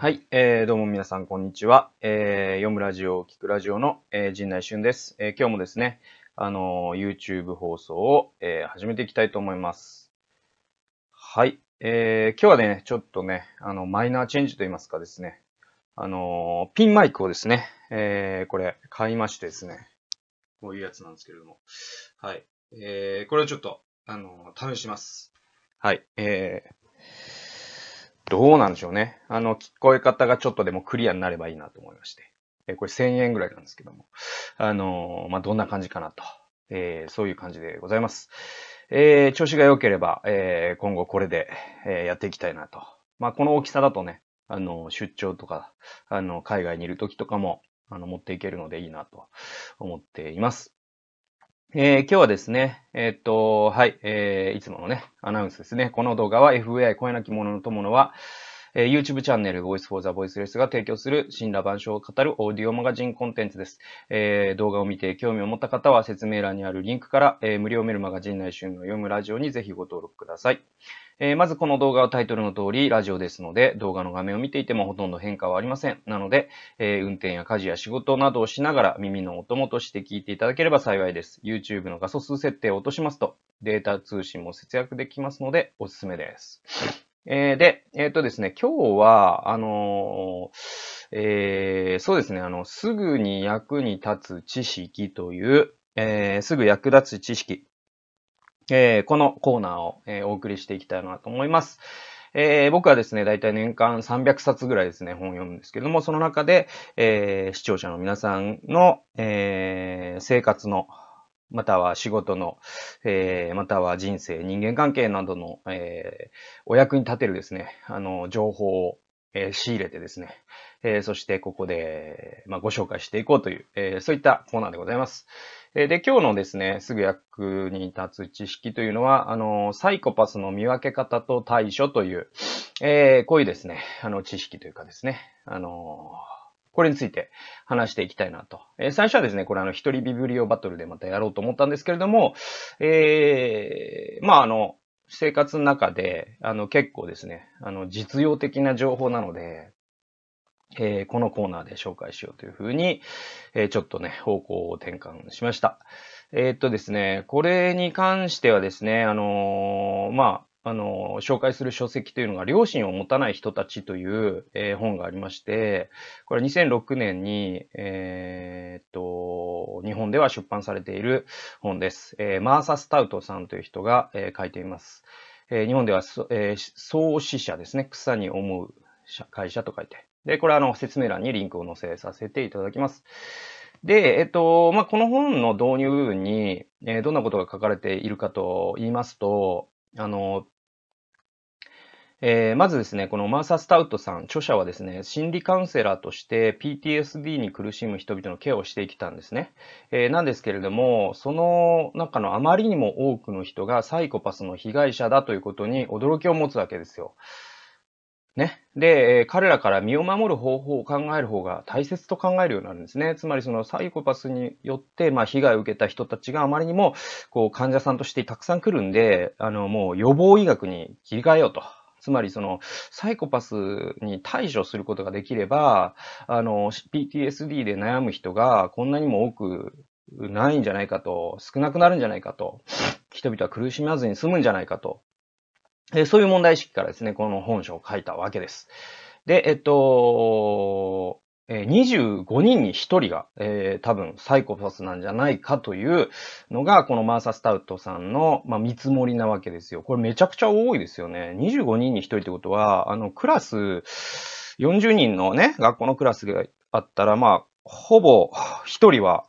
はい、えー、どうも皆さん、こんにちは。えー、読むラジオ、聞くラジオの、えー、陣内俊です。えー、今日もですね、あのー、YouTube 放送を、えー、始めていきたいと思います。はい、えー、今日はね、ちょっとね、あの、マイナーチェンジといいますかですね、あのー、ピンマイクをですね、えー、これ、買いましてですね、こういうやつなんですけれども、はい、えー、これをちょっと、あのー、試します。はい、えー、どうなんでしょうね。あの、聞こえ方がちょっとでもクリアになればいいなと思いまして。えこれ1000円ぐらいなんですけども。あのまあ、どんな感じかなと。えーそういう感じでございます。えー調子が良ければ、えー今後これで、えやっていきたいなと。まあ、この大きさだとね、あの、出張とか、あの、海外にいる時とかも、あの、持っていけるのでいいなと思っています。えー今日はですね、えーっと、はい、えーいつものね、アナウンスですね。この動画は FVI 声なき者の友のは、えー YouTube チャンネル Voice for the Voiceless が提供する神羅万象を語るオーディオマガジンコンテンツです。えー動画を見て興味を持った方は説明欄にあるリンクから、えー無料メルマガジン内春の読むラジオにぜひご登録ください。えーまずこの動画はタイトルの通りラジオですので、動画の画面を見ていてもほとんど変化はありません。なので、えー運転や家事や仕事などをしながら耳のお供として聞いていただければ幸いです。YouTube の画素数設定を落としますと、データ通信も節約できますので、おすすめです。えーで、えっ、とですね、今日は、あのーえーそうですね、あの、すぐに役に立つ知識という、えーすぐ役立つ知識、えーこのコーナーを、えーお送りしていきたいなと思います。えー僕はですね、だいたい年間300冊ぐらいですね、本を読むんですけども、その中で、え視聴者の皆さんの、え生活の、または仕事の、えまたは人生、人間関係などの、えお役に立てるですね、あの、情報を、え仕入れてですね、えそしてここで、まあ、ご紹介していこうという、えそういったコーナーでございます。えで、今日のですね、すぐ役に立つ知識というのは、あの、サイコパスの見分け方と対処という、えーこういうですね、あの、知識というかですね、あのこれについて話していきたいなと。えー最初はですね、これあの、一人ビブリオバトルでまたやろうと思ったんですけれども、えーまああの、生活の中で、あの、結構ですね、あの、実用的な情報なので、えーこのコーナーで紹介しようというふうに、えーちょっとね、方向を転換しました。えーっとですね、これに関してはですね、あのまあ、あの紹介する書籍というのが、良心を持たない人たちという、えー本がありまして、これ2006年に、えっと、日本では出版されている本です。えーマーサ・スタウトさんという人が、えー書いています。えー日本では、え創始者ですね。草に思う会社と書いて。で、これあの説明欄にリンクを載せさせていただきます。で、えっと、まあ、この本の導入部分に、えーどんなことが書かれているかと言いますと、あの、えーまずですね、このマーサ・スタウトさん、著者はですね、心理カウンセラーとして PTSD に苦しむ人々のケアをしてきたんですね。えーなんですけれども、その中のあまりにも多くの人がサイコパスの被害者だということに驚きを持つわけですよ。ね。で、えー彼らから身を守る方法を考える方が大切と考えるようになるんですね。つまりそのサイコパスによって、まあ、被害を受けた人たちがあまりにも、こう、患者さんとしてたくさん来るんで、あの、もう予防医学に切り替えようと。つまりその、サイコパスに対処することができれば、あの、PTSD で悩む人がこんなにも多くないんじゃないかと、少なくなるんじゃないかと、人々は苦しまずに済むんじゃないかと、えそういう問題意識からですね、この本書を書いたわけです。で、えっと、25人に1人が、えー多分サイコパスなんじゃないかというのが、このマーサ・スタウトさんの、まあ、見積もりなわけですよ。これめちゃくちゃ多いですよね。25人に1人ってことは、あの、クラス、40人のね、学校のクラスがあったら、まあ、ほぼ1人は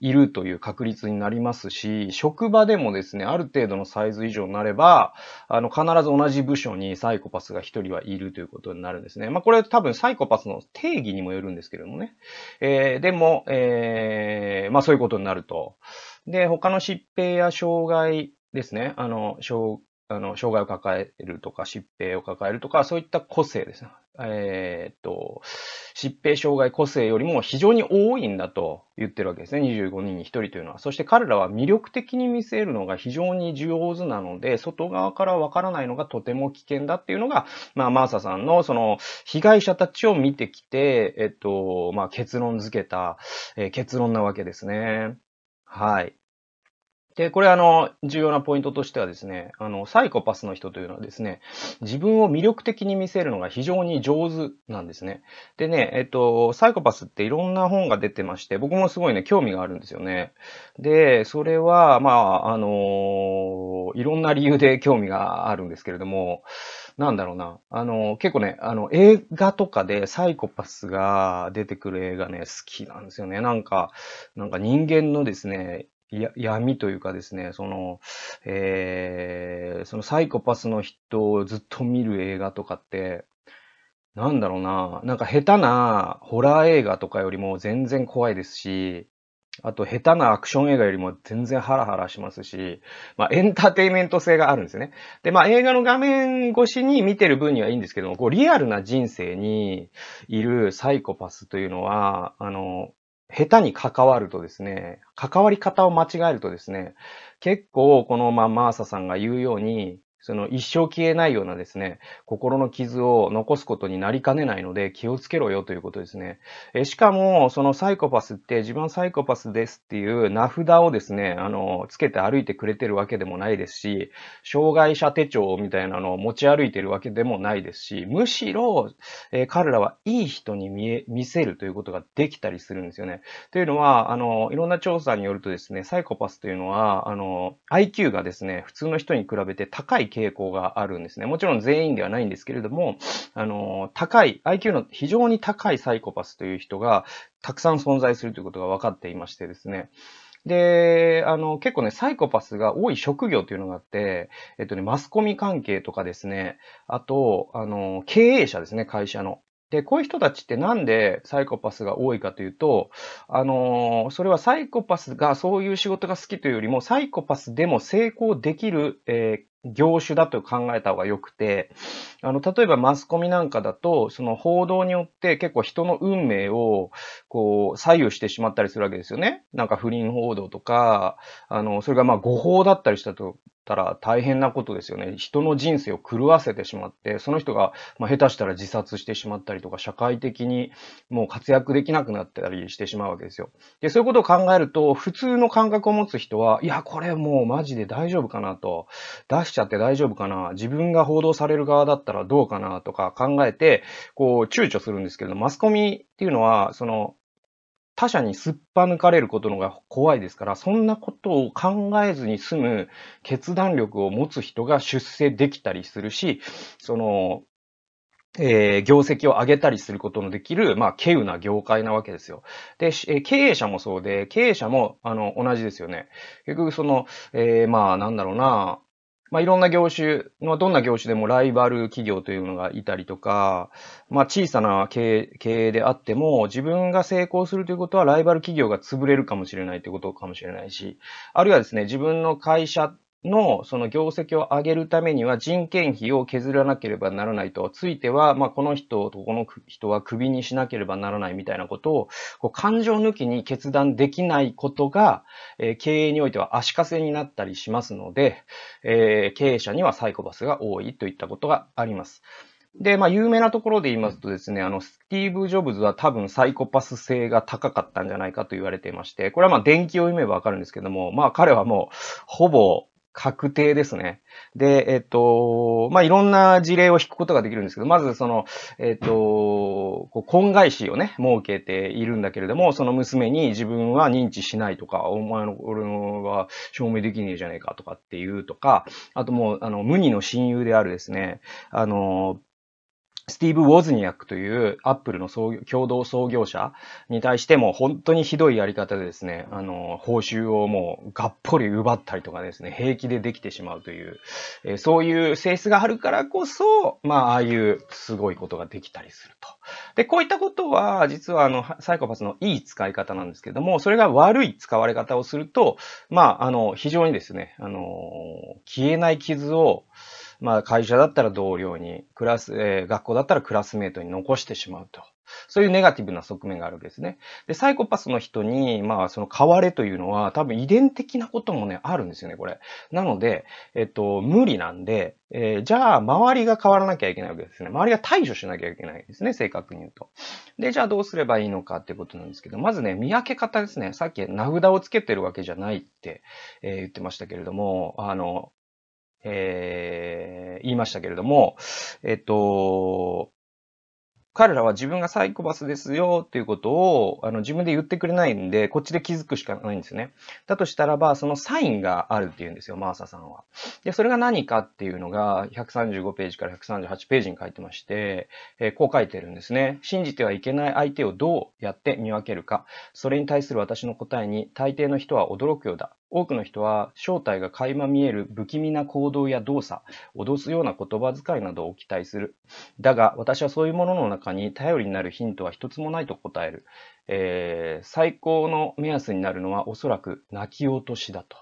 いるという確率になりますし、職場でもですね、ある程度のサイズ以上になれば、あの、必ず同じ部署にサイコパスが一人はいるということになるんですね。まあ、これ多分サイコパスの定義にもよるんですけれどもね。えーでも、えーまあ、そういうことになると。で、他の疾病や障害ですね。あの、障あの、障害を抱えるとか、疾病を抱えるとか、そういった個性ですね。えー、っと、疾病障害個性よりも非常に多いんだと言ってるわけですね。25人に1人というのは。そして彼らは魅力的に見せるのが非常に上手なので、外側からわからないのがとても危険だっていうのが、まあ、マーサさんのその被害者たちを見てきて、えっと、まあ、結論付けた、えー、結論なわけですね。はい。で、これあの、重要なポイントとしてはですね、あの、サイコパスの人というのはですね、自分を魅力的に見せるのが非常に上手なんですね。でね、えっと、サイコパスっていろんな本が出てまして、僕もすごいね、興味があるんですよね。で、それは、まあ、あの、いろんな理由で興味があるんですけれども、なんだろうな。あの、結構ね、あの、映画とかでサイコパスが出てくる映画ね、好きなんですよね。なんか、なんか人間のですね、や闇というかですね、その、えー、そのサイコパスの人をずっと見る映画とかって、なんだろうな、なんか下手なホラー映画とかよりも全然怖いですし、あと下手なアクション映画よりも全然ハラハラしますし、まあエンターテイメント性があるんですよね。で、まあ映画の画面越しに見てる分にはいいんですけども、こうリアルな人生にいるサイコパスというのは、あの、下手に関わるとですね、関わり方を間違えるとですね、結構このまあマーサさんが言うように、その一生消えないようなですね、心の傷を残すことになりかねないので気をつけろよということですね。えしかも、そのサイコパスって自分サイコパスですっていう名札をですね、あの、つけて歩いてくれてるわけでもないですし、障害者手帳みたいなのを持ち歩いてるわけでもないですし、むしろ、え、彼らはいい人に見え、見せるということができたりするんですよね。というのは、あの、いろんな調査によるとですね、サイコパスというのは、あの、IQ がですね、普通の人に比べて高い傾向があるんですね。もちろん全員ではないんですけれども、あの、高い、IQ の非常に高いサイコパスという人がたくさん存在するということが分かっていましてですね。で、あの、結構ね、サイコパスが多い職業というのがあって、えっとね、マスコミ関係とかですね、あと、あの、経営者ですね、会社の。で、こういう人たちってなんでサイコパスが多いかというと、あのー、それはサイコパスがそういう仕事が好きというよりも、サイコパスでも成功できる、えー、業種だと考えた方が良くて、あの、例えばマスコミなんかだと、その報道によって結構人の運命を、こう、左右してしまったりするわけですよね。なんか不倫報道とか、あの、それがまあ誤報だったりしたとたら大変なことですよね。人の人生を狂わせてしまって、その人が、まあ、下手したら自殺してしまったりとか、社会的にもう活躍できなくなったりしてしまうわけですよ。で、そういうことを考えると、普通の感覚を持つ人は、いや、これもうマジで大丈夫かなと、出しちゃって大丈夫かな、自分が報道される側だったらどうかなとか考えて、こう、躊躇するんですけど、マスコミっていうのは、その、他者にすっぱ抜かれることのが怖いですから、そんなことを考えずに済む決断力を持つ人が出世できたりするし、その、えー、業績を上げたりすることのできる、まあ、稀有な業界なわけですよ。でえ、経営者もそうで、経営者も、あの、同じですよね。結局、その、えー、まあ、なんだろうな、まあ、いろんな業種の、どんな業種でもライバル企業というのがいたりとか、まあ、小さな経営経営であっても、自分が成功するということはライバル企業が潰れるかもしれないということかもしれないし、あるいはですね、自分の会社のその業績を上げるためには人件費を削らなければならないと、ついては、まあ、この人とこの人はクビにしなければならないみたいなことを、こう感情抜きに決断できないことが、えー、経営においては足かせになったりしますので、えー、経営者にはサイコパスが多いといったことがあります。で、まあ、有名なところで言いますとですね、あの、スティーブ・ジョブズは多分サイコパス性が高かったんじゃないかと言われていまして、これはま、電気を読めばわかるんですけども、まあ、彼はもう、ほぼ、確定ですね。で、えっと、まあ、いろんな事例を引くことができるんですけど、まずその、えっと、こう婚外子をね、設けているんだけれども、その娘に自分は認知しないとか、お前の、俺は証明できねえじゃねえかとかっていうとか、あともう、あの、無二の親友であるですね、あの、スティーブ・ウォズニアックというアップルの共同創業者に対しても本当にひどいやり方でですね、あの、報酬をもうがっぽり奪ったりとかですね、平気でできてしまうという、え、そういう性質があるからこそ、まあ、ああいうすごいことができたりすると。で、こういったことは、実はあの、サイコパスのいい使い方なんですけども、それが悪い使われ方をすると、まあ、あの、非常にですね、あの、消えない傷を、まあ、会社だったら同僚に、クラス、えー、学校だったらクラスメートに残してしまうと。そういうネガティブな側面があるわけですね。で、サイコパスの人に、まあ、その変われというのは、多分遺伝的なこともね、あるんですよね、これ。なので、えっと、無理なんで、えー、じゃあ、周りが変わらなきゃいけないわけですね。周りが対処しなきゃいけないですね、正確に言うと。で、じゃあどうすればいいのかっていうことなんですけど、まずね、見分け方ですね。さっき名札をつけてるわけじゃないって、えー、言ってましたけれども、あの、えー、言いましたけれども、えっと、彼らは自分がサイコパスですよっていうことをあの自分で言ってくれないんで、こっちで気づくしかないんですよね。だとしたらば、そのサインがあるっていうんですよ、マーサさんは。で、それが何かっていうのが、135ページから138ページに書いてまして、えー、こう書いてるんですね。信じてはいけない相手をどうやって見分けるか。それに対する私の答えに、大抵の人は驚くようだ。多くの人は正体が垣間見える不気味な行動や動作、脅すような言葉遣いなどを期待する。だが、私はそういうものの中中に頼りになるヒントは一つもないと答える。えー、最高の目安になるのはおそらく泣き落としだと。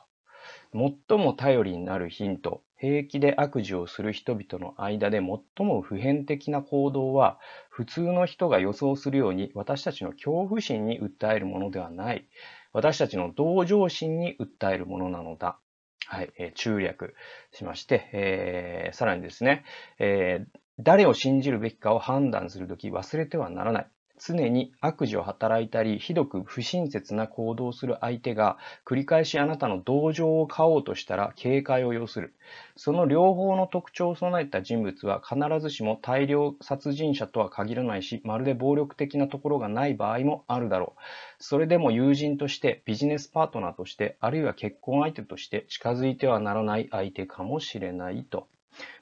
最も頼りになるヒント、平気で悪事をする人々の間で最も普遍的な行動は、普通の人が予想するように私たちの恐怖心に訴えるものではない。私たちの同情心に訴えるものなのだ。はい、えー、中略しまして、えー、さらにですね、えー、誰を信じるべきかを判断するとき忘れてはならない。常に悪事を働いたり、ひどく不親切な行動をする相手が、繰り返しあなたの同情を買おうとしたら警戒を要する。その両方の特徴を備えた人物は必ずしも大量殺人者とは限らないし、まるで暴力的なところがない場合もあるだろう。それでも友人として、ビジネスパートナーとして、あるいは結婚相手として近づいてはならない相手かもしれないと。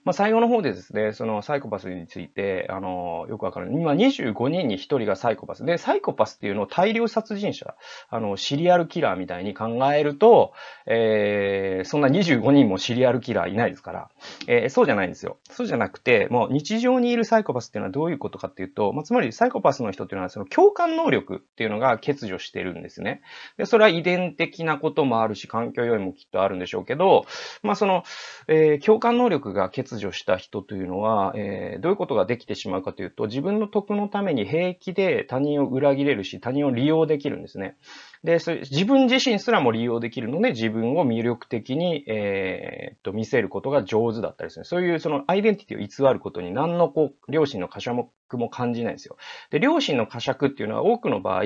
まあ、最後の方でですね、そのサイコパスについて、あの、よくわかる。今25人に1人がサイコパス。で、サイコパスっていうのを大量殺人者、あの、シリアルキラーみたいに考えると、えー、そんな25人もシリアルキラーいないですから、えー、そうじゃないんですよ。そうじゃなくて、もう日常にいるサイコパスっていうのはどういうことかっていうと、まあ、つまりサイコパスの人っていうのはその共感能力っていうのが欠如してるんですね。で、それは遺伝的なこともあるし、環境要因もきっとあるんでしょうけど、まあ、その、えー、共感能力が欠如した人というのは、えー、どういうことができてしまうかというと、自分の得のために平気で他人を裏切れるし、他人を利用できるんですね。で、それ自分自身すらも利用できるので、自分を魅力的に、えー、と見せることが上手だったりする。そういうそのアイデンティティを偽ることに何のこう、両親の過酌も感じないんですよ。で、両親の過酌っていうのは多くの場合、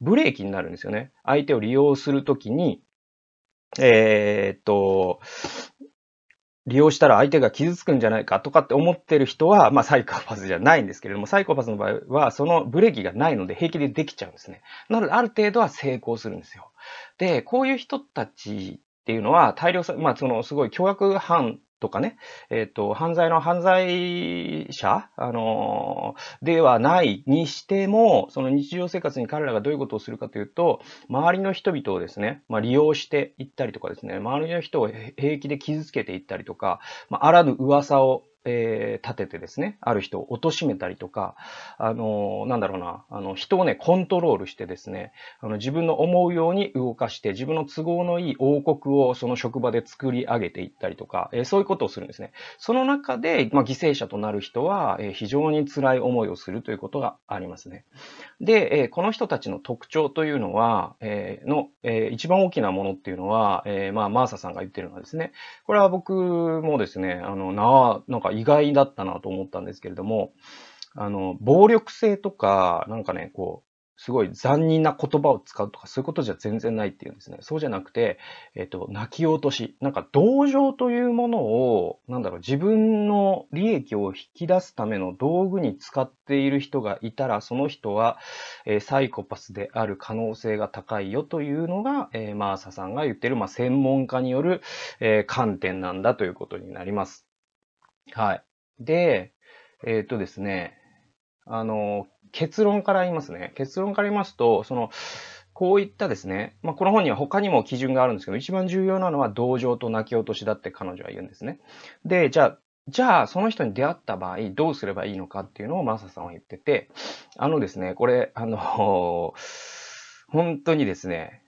ブレーキになるんですよね。相手を利用するときに、えー、っと、利用したら相手が傷つくんじゃないかとかって思ってる人は、まあサイコパスじゃないんですけれども、サイコパスの場合はそのブレーキがないので平気でできちゃうんですね。なのである程度は成功するんですよ。で、こういう人たちっていうのは大量、まあそのすごい凶悪犯とかね、えっ、ー、と、犯罪の犯罪者、あのー、ではないにしても、その日常生活に彼らがどういうことをするかというと、周りの人々をですね、まあ、利用していったりとかですね、周りの人を平気で傷つけていったりとか、まあ、あらぬ噂をえー、立ててですね、ある人を貶めたりとか、あの、なんだろうな、あの、人をね、コントロールしてですね、あの、自分の思うように動かして、自分の都合のいい王国をその職場で作り上げていったりとか、えー、そういうことをするんですね。その中で、まあ、犠牲者となる人は、えー、非常に辛い思いをするということがありますね。で、えー、この人たちの特徴というのは、えー、の、えー、一番大きなものっていうのは、えー、まあ、マーサさんが言ってるのはですね、これは僕もですね、あの、な、なんか意外だったなと思ったんですけれども、あの、暴力性とか、なんかね、こう、すごい残忍な言葉を使うとかそういうことじゃ全然ないっていうんですね。そうじゃなくて、えっ、と、泣き落とし。なんか同情というものを、なんだろう、自分の利益を引き出すための道具に使っている人がいたら、その人は、えー、サイコパスである可能性が高いよというのが、えー、マーサさんが言ってる、まあ、専門家による、えー、観点なんだということになります。はい。で、えっ、とですね、あの、結論から言いますね。結論から言いますと、その、こういったですね、まあ、この本には他にも基準があるんですけど、一番重要なのは同情と泣き落としだって彼女は言うんですね。で、じゃあ、じゃあ、その人に出会った場合、どうすればいいのかっていうのをマサさんは言ってて、あのですね、これ、あの、本当にですね、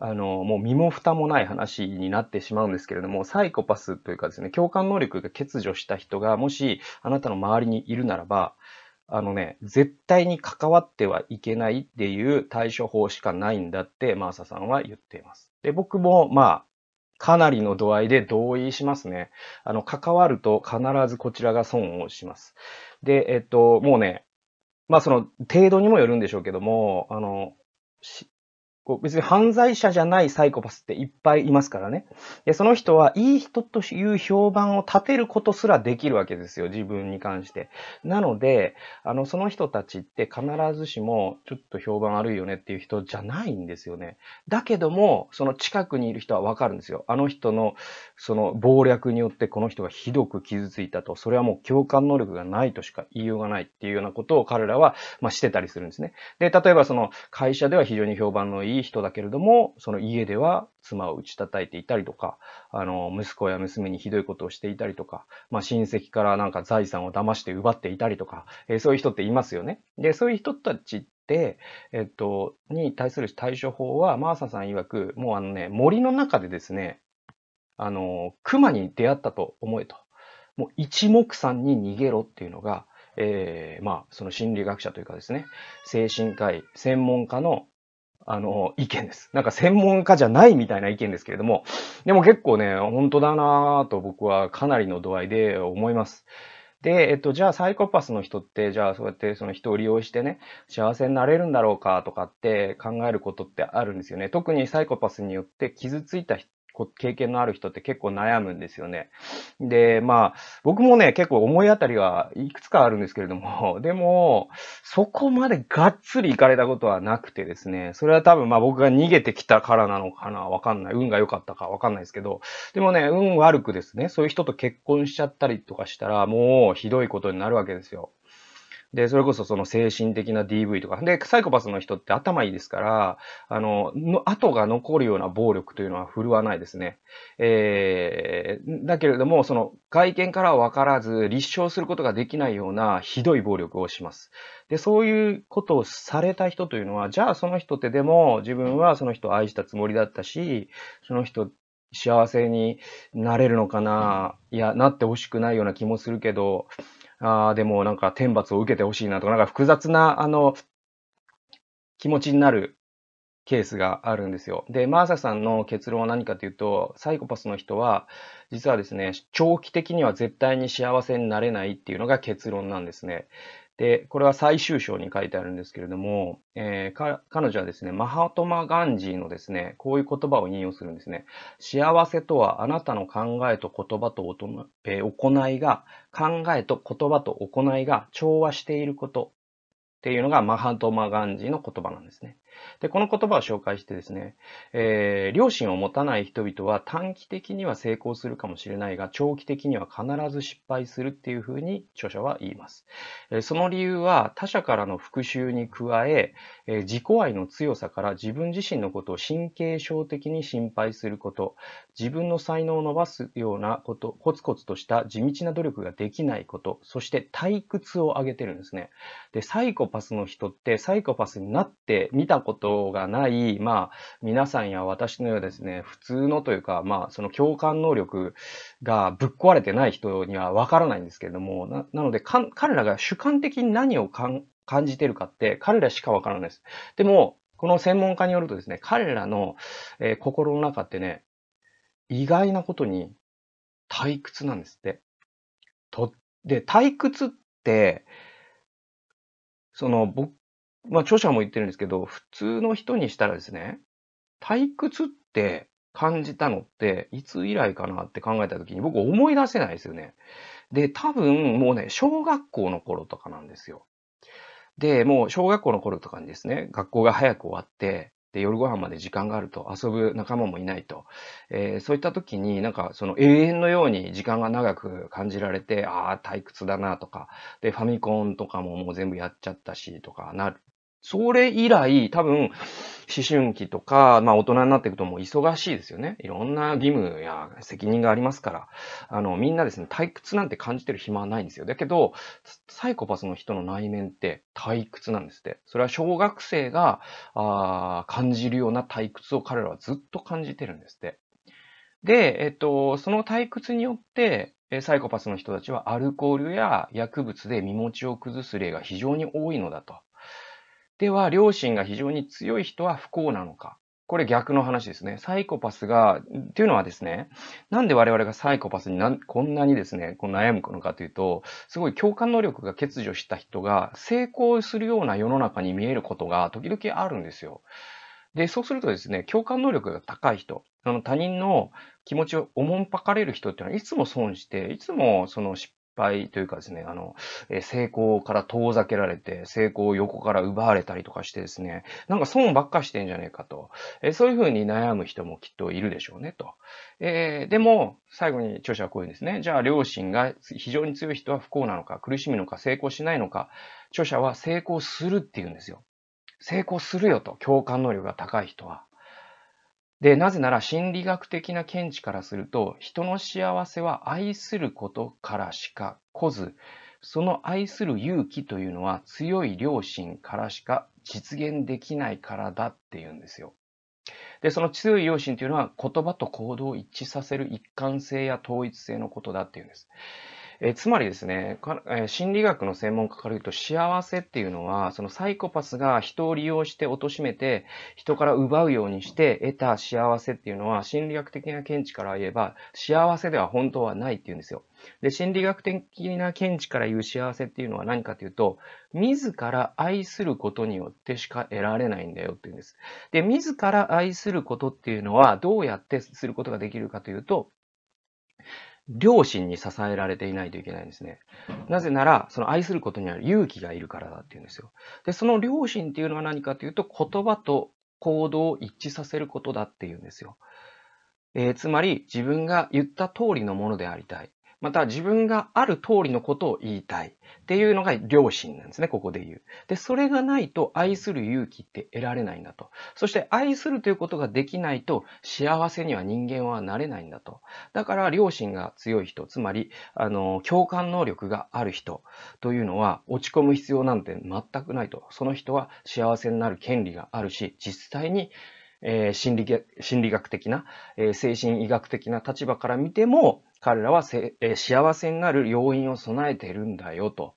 あの、もう身も蓋もない話になってしまうんですけれども、サイコパスというかですね、共感能力が欠如した人が、もしあなたの周りにいるならば、あのね、絶対に関わってはいけないっていう対処法しかないんだって、マーサさんは言っています。で、僕も、まあ、かなりの度合いで同意しますね。あの、関わると必ずこちらが損をします。で、えっと、もうね、まあその程度にもよるんでしょうけども、あの、こう別に犯罪者じゃないサイコパスっていっぱいいますからね。で、その人はいい人という評判を立てることすらできるわけですよ、自分に関して。なので、あの、その人たちって必ずしもちょっと評判悪いよねっていう人じゃないんですよね。だけども、その近くにいる人はわかるんですよ。あの人のその謀略によってこの人がひどく傷ついたと。それはもう共感能力がないとしか言いようがないっていうようなことを彼らは、まあ、してたりするんですね。で、例えばその会社では非常に評判のいいいい人だけれども、その家では妻を打ち叩いていたりとか、あの、息子や娘にひどいことをしていたりとか、まあ、親戚からなんか財産を騙して奪っていたりとか、えー、そういう人っていますよね。で、そういう人たちって、えっと、に対する対処法は、マーサさん曰く、もうあのね、森の中でですね、あの、熊に出会ったと思えと。もう一目散に逃げろっていうのが、えー、まあ、その心理学者というかですね、精神科医、専門家のあの、意見です。なんか専門家じゃないみたいな意見ですけれども、でも結構ね、本当だなぁと僕はかなりの度合いで思います。で、えっと、じゃあサイコパスの人って、じゃあそうやってその人を利用してね、幸せになれるんだろうかとかって考えることってあるんですよね。特にサイコパスによって傷ついた人経験のある人って結構悩むんですよね。で、まあ、僕もね、結構思い当たりはいくつかあるんですけれども、でも、そこまでがっつり行かれたことはなくてですね、それは多分まあ僕が逃げてきたからなのかな、わかんない。運が良かったかわかんないですけど、でもね、運悪くですね、そういう人と結婚しちゃったりとかしたら、もうひどいことになるわけですよ。で、それこそその精神的な DV とか。で、サイコパスの人って頭いいですから、あの、の後が残るような暴力というのは振るわないですね。えー、だけれども、その外見からはわからず、立証することができないようなひどい暴力をします。で、そういうことをされた人というのは、じゃあその人ってでも自分はその人を愛したつもりだったし、その人幸せになれるのかないや、なってほしくないような気もするけど、ああ、でもなんか天罰を受けてほしいなとか、なんか複雑な、あの、気持ちになるケースがあるんですよ。で、マーサさんの結論は何かというと、サイコパスの人は、実はですね、長期的には絶対に幸せになれないっていうのが結論なんですね。で、これは最終章に書いてあるんですけれども、えー、彼女はですね、マハトマ・ガンジーのですね、こういう言葉を引用するんですね。幸せとはあなたの考えと言葉と、えー、行いが、考えと言葉と行いが調和していることっていうのがマハトマ・ガンジーの言葉なんですね。で、この言葉を紹介してですね、えー、良心を持たない人々は短期的には成功するかもしれないが、長期的には必ず失敗するっていうふうに著者は言います。えー、その理由は他者からの復讐に加ええー、自己愛の強さから自分自身のことを神経症的に心配すること、自分の才能を伸ばすようなこと、コツコツとした地道な努力ができないこと、そして退屈を挙げてるんですね。で、サイコパスの人ってサイコパスになって見たことがない、まあ、皆さんや私のようですね、普通のというか、まあ、その共感能力がぶっ壊れてない人にはわからないんですけれども、ななので、彼らが主観的に何を感じてるかって彼らしかわからないです。でも、この専門家によるとですね、彼らの、えー、心の中ってね、意外なことに退屈なんですって。と、で、退屈って、その、僕、まあ、著者も言ってるんですけど、普通の人にしたらですね、退屈って感じたのって、いつ以来かなって考えた時に僕思い出せないですよね。で、多分もうね、小学校の頃とかなんですよ。で、もう小学校の頃とかにですね、学校が早く終わって、で、夜ご飯まで時間があると、遊ぶ仲間もいないと。えー、そういった時になんかその永遠のように時間が長く感じられて、ああ、退屈だなとか、で、ファミコンとかももう全部やっちゃったしとかなるそれ以来、多分、思春期とか、まあ大人になっていくともう忙しいですよね。いろんな義務や責任がありますから、あの、みんなですね、退屈なんて感じてる暇はないんですよ。だけど、サイコパスの人の内面って退屈なんですって。それは小学生が、あ感じるような退屈を彼らはずっと感じてるんですって。で、えっと、その退屈によって、サイコパスの人たちはアルコールや薬物で身持ちを崩す例が非常に多いのだと。では、良心が非常に強い人は不幸なのか。これ逆の話ですね。サイコパスが、っていうのはですね、なんで我々がサイコパスになこんなにですね、こう悩むのかというと、すごい共感能力が欠如した人が成功するような世の中に見えることが時々あるんですよ。で、そうするとですね、共感能力が高い人、あの他人の気持ちをおもんぱかれる人っていうのはいつも損して、いつもその失敗というかですね、あの、え成功から遠ざけられて、成功を横から奪われたりとかしてですね、なんか損ばっかしてんじゃねえかと。えそういうふうに悩む人もきっといるでしょうね、と。えー、でも、最後に著者はこういうんですね。じゃあ、両親が非常に強い人は不幸なのか、苦しむのか、成功しないのか、著者は成功するって言うんですよ。成功するよと、共感能力が高い人は。で、なぜなら心理学的な見地からすると、人の幸せは愛することからしか来ず、その愛する勇気というのは強い良心からしか実現できないからだっていうんですよ。で、その強い良心というのは言葉と行動を一致させる一貫性や統一性のことだっていうんです。えつまりですね、え心理学の専門家から言うと幸せっていうのは、そのサイコパスが人を利用して貶めて、人から奪うようにして得た幸せっていうのは、心理学的な見地から言えば、幸せでは本当はないっていうんですよ。で、心理学的な見地から言う幸せっていうのは何かというと、自ら愛することによってしか得られないんだよっていうんです。で、自ら愛することっていうのはどうやってすることができるかというと、両親に支えられていないといけないんですね。なぜなら、その愛することには勇気がいるからだっていうんですよ。で、その両親っていうのは何かというと、言葉と行動を一致させることだっていうんですよ。えー、つまり、自分が言った通りのものでありたい。また自分がある通りのことを言いたいっていうのが良心なんですね、ここで言う。で、それがないと愛する勇気って得られないんだと。そして愛するということができないと幸せには人間はなれないんだと。だから良心が強い人、つまり、あの、共感能力がある人というのは落ち込む必要なんて全くないと。その人は幸せになる権利があるし、実際にえー、心理心理学的な、えー、精神医学的な立場から見ても、彼らはせ、えー、幸せになる要因を備えているんだよ、と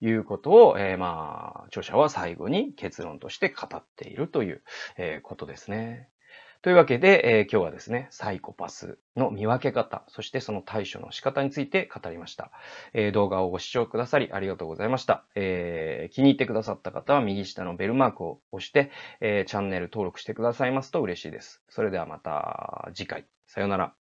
いうことを、えー、まあ、著者は最後に結論として語っているという、えー、ことですね。というわけで、えー、今日はですね、サイコパスの見分け方、そしてその対処の仕方について語りました。えー、動画をご視聴くださりありがとうございました、えー。気に入ってくださった方は右下のベルマークを押して、えチャンネル登録してくださいますと嬉しいです。それではまた次回。さようなら。